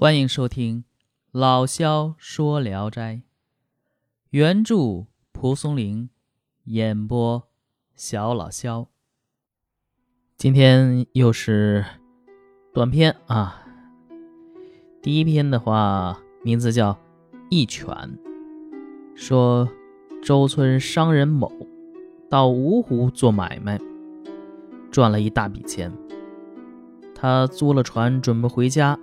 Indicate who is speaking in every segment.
Speaker 1: 欢迎收听老萧说《聊斋》，原著蒲松龄，演播小老萧。今天又是短篇啊，第一篇的话名字叫《一犬》，说周村商人某到芜湖做买卖，赚了一大笔钱，他租了船准备回家。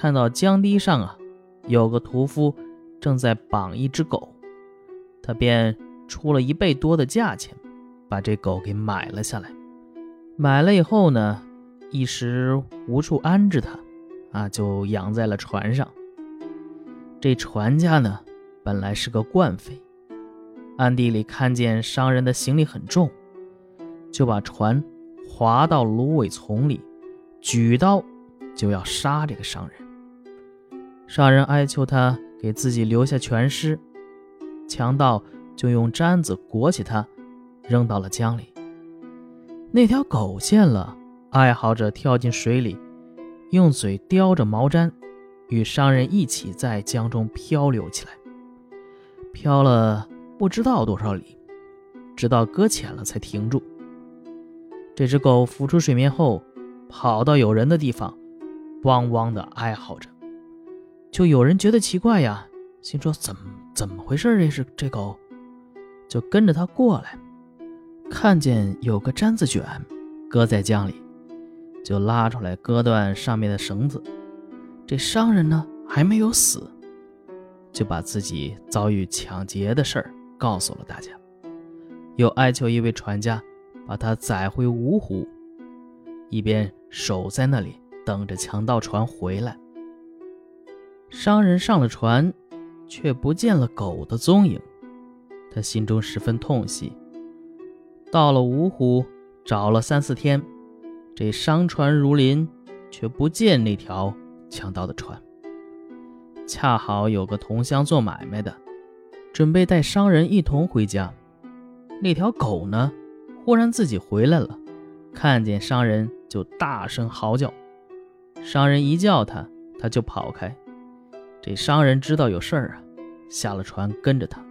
Speaker 1: 看到江堤上啊，有个屠夫正在绑一只狗，他便出了一倍多的价钱，把这狗给买了下来。买了以后呢，一时无处安置它，啊，就养在了船上。这船家呢，本来是个惯匪，暗地里看见商人的行李很重，就把船划到芦苇丛里，举刀就要杀这个商人。商人哀求他给自己留下全尸，强盗就用毡子裹起他，扔到了江里。那条狗见了，哀嚎着跳进水里，用嘴叼着毛毡，与商人一起在江中漂流起来。漂了不知道多少里，直到搁浅了才停住。这只狗浮出水面后，跑到有人的地方，汪汪地哀嚎着。就有人觉得奇怪呀，心说怎么怎么回事？这是这狗，就跟着他过来，看见有个毡子卷搁在江里，就拉出来割断上面的绳子。这商人呢还没有死，就把自己遭遇抢劫的事儿告诉了大家，又哀求一位船家把他载回芜湖，一边守在那里等着强盗船回来。商人上了船，却不见了狗的踪影，他心中十分痛惜。到了芜湖，找了三四天，这商船如林，却不见那条强盗的船。恰好有个同乡做买卖的，准备带商人一同回家。那条狗呢，忽然自己回来了，看见商人就大声嚎叫。商人一叫他，他就跑开。这商人知道有事儿啊，下了船跟着他。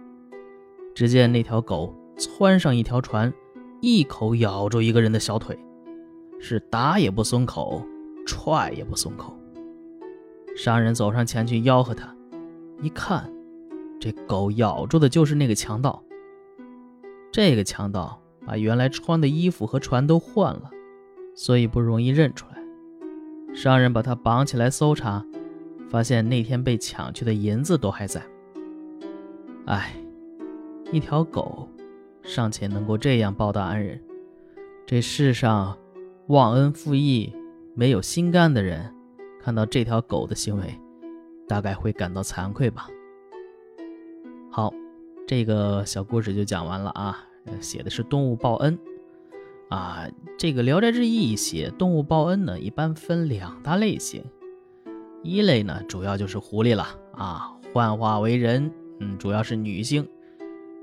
Speaker 1: 只见那条狗窜上一条船，一口咬住一个人的小腿，是打也不松口，踹也不松口。商人走上前去吆喝他，一看，这狗咬住的就是那个强盗。这个强盗把原来穿的衣服和船都换了，所以不容易认出来。商人把他绑起来搜查。发现那天被抢去的银子都还在。唉，一条狗尚且能够这样报答恩人，这世上忘恩负义、没有心肝的人，看到这条狗的行为，大概会感到惭愧吧。好，这个小故事就讲完了啊。写的是动物报恩啊。这个《聊斋志异》写动物报恩呢，一般分两大类型。一类呢，主要就是狐狸了啊，幻化为人，嗯，主要是女性，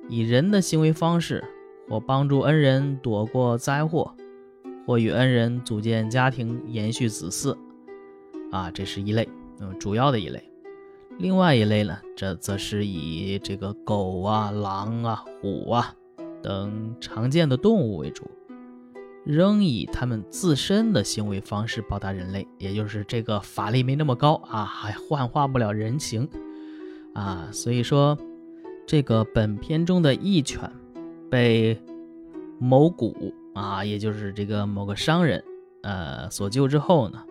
Speaker 1: 以人的行为方式，或帮助恩人躲过灾祸，或与恩人组建家庭，延续子嗣，啊，这是一类，嗯，主要的一类。另外一类呢，这则是以这个狗啊、狼啊、虎啊等常见的动物为主。仍以他们自身的行为方式报答人类，也就是这个法力没那么高啊，还幻化不了人形啊。所以说，这个本片中的义犬被某谷啊，也就是这个某个商人呃所救之后呢，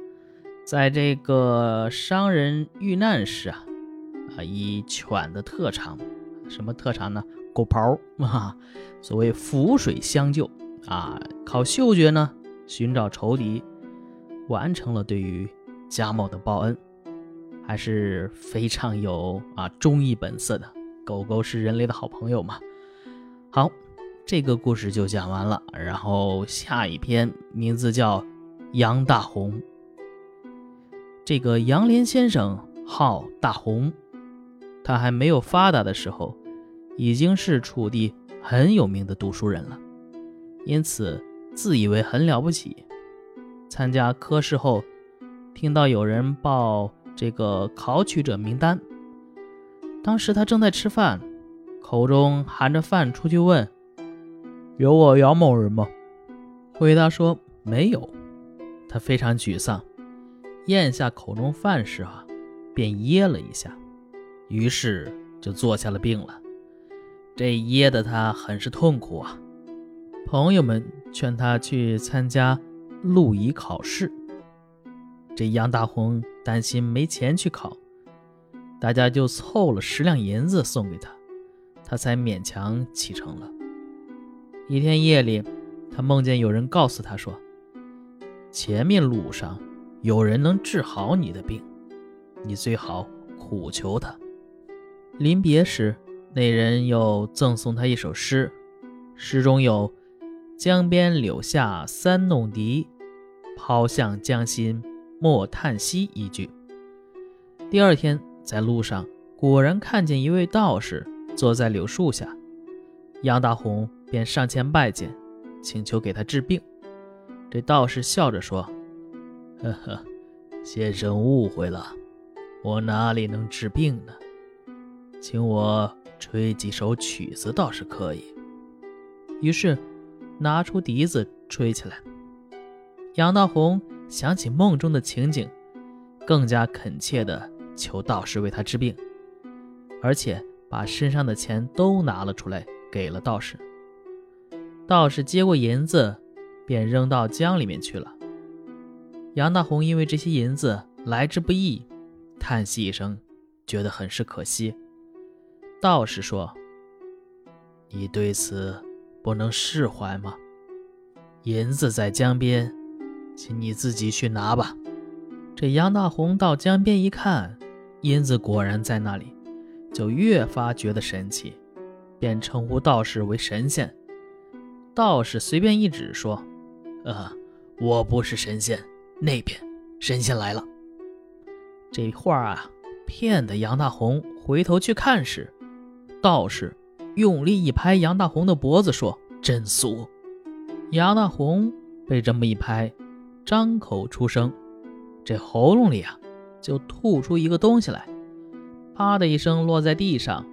Speaker 1: 在这个商人遇难时啊啊，以犬的特长，什么特长呢？狗刨啊，所谓浮水相救。啊，靠嗅觉呢寻找仇敌，完成了对于贾某的报恩，还是非常有啊忠义本色的。狗狗是人类的好朋友嘛。好，这个故事就讲完了。然后下一篇名字叫《杨大红》。这个杨林先生号大红，他还没有发达的时候，已经是楚地很有名的读书人了。因此，自以为很了不起。参加科试后，听到有人报这个考取者名单。当时他正在吃饭，口中含着饭出去问：“有我杨某人吗？”回答说：“没有。”他非常沮丧，咽下口中饭时啊，便噎了一下，于是就坐下了病了。这噎得他很是痛苦啊。朋友们劝他去参加路仪考试，这杨大红担心没钱去考。大家就凑了十两银子送给他，他才勉强启程了。一天夜里，他梦见有人告诉他说：“前面路上有人能治好你的病，你最好苦求他。”临别时，那人又赠送他一首诗，诗中有“江边柳下三弄笛，抛向江心莫叹息”一句。第二天。在路上，果然看见一位道士坐在柳树下，杨大红便上前拜见，请求给他治病。这道士笑着说：“呵呵，先生误会了，我哪里能治病呢？请我吹几首曲子倒是可以。”于是拿出笛子吹起来。杨大红想起梦中的情景，更加恳切地。求道士为他治病，而且把身上的钱都拿了出来，给了道士。道士接过银子，便扔到江里面去了。杨大红因为这些银子来之不易，叹息一声，觉得很是可惜。道士说：“你对此不能释怀吗？银子在江边，请你自己去拿吧。”这杨大红到江边一看。银子果然在那里，就越发觉得神奇，便称呼道士为神仙。道士随便一指说：“呃，我不是神仙，那边神仙来了。”这话啊，骗得杨大红回头去看时，道士用力一拍杨大红的脖子，说：“真俗！”杨大红被这么一拍，张口出声，这喉咙里啊。就吐出一个东西来，啪的一声落在地上，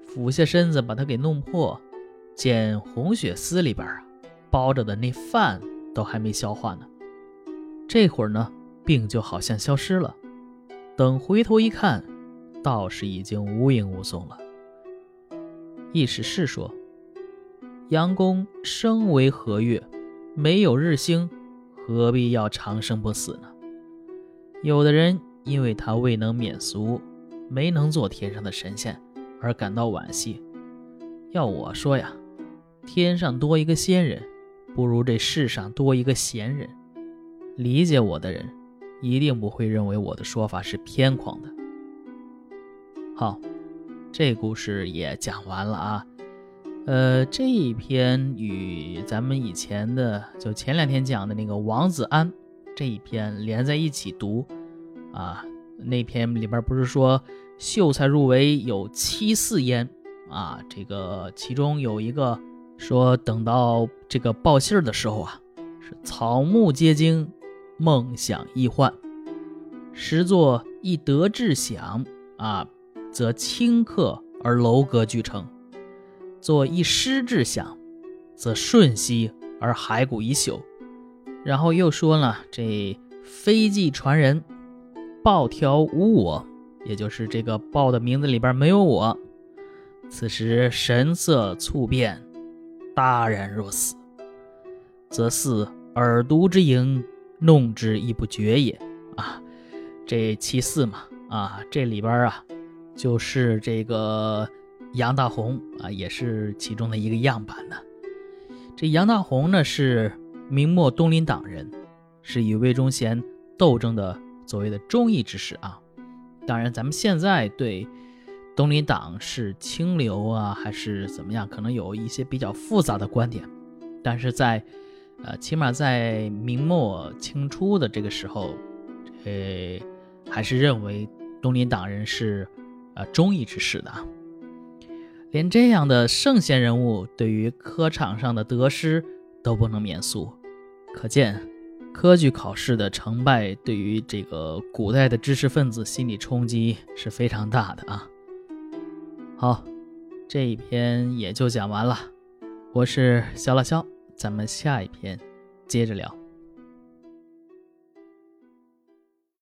Speaker 1: 俯下身子把它给弄破，见红血丝里边啊包着的那饭都还没消化呢。这会儿呢，病就好像消失了。等回头一看，道士已经无影无踪了。意思是说，杨公生为何月，没有日星，何必要长生不死呢？有的人。因为他未能免俗，没能做天上的神仙，而感到惋惜。要我说呀，天上多一个仙人，不如这世上多一个闲人。理解我的人，一定不会认为我的说法是偏狂的。好，这故事也讲完了啊。呃，这一篇与咱们以前的，就前两天讲的那个王子安这一篇连在一起读。啊，那篇里边不是说秀才入围有七四焉啊？这个其中有一个说，等到这个报信的时候啊，是草木皆惊，梦想易幻。实作一德至享啊，则顷刻而楼阁俱成；作一失至享，则瞬息而骸骨已朽。然后又说了，这飞迹传人。报条无我，也就是这个报的名字里边没有我。此时神色猝变，大然若死，则似耳毒之营，弄之亦不绝也。啊，这其四嘛，啊，这里边啊，就是这个杨大红啊，也是其中的一个样板呢。这杨大红呢，是明末东林党人，是与魏忠贤斗争的。所谓的忠义之士啊，当然，咱们现在对东林党是清流啊，还是怎么样，可能有一些比较复杂的观点。但是在呃，起码在明末清初的这个时候，呃，还是认为东林党人是啊忠义之士的。连这样的圣贤人物，对于科场上的得失都不能免俗，可见科举考试的成败对于这个古代的知识分子心理冲击是非常大的啊。好，这一篇也就讲完了。我是小老肖，咱们下一篇接着聊。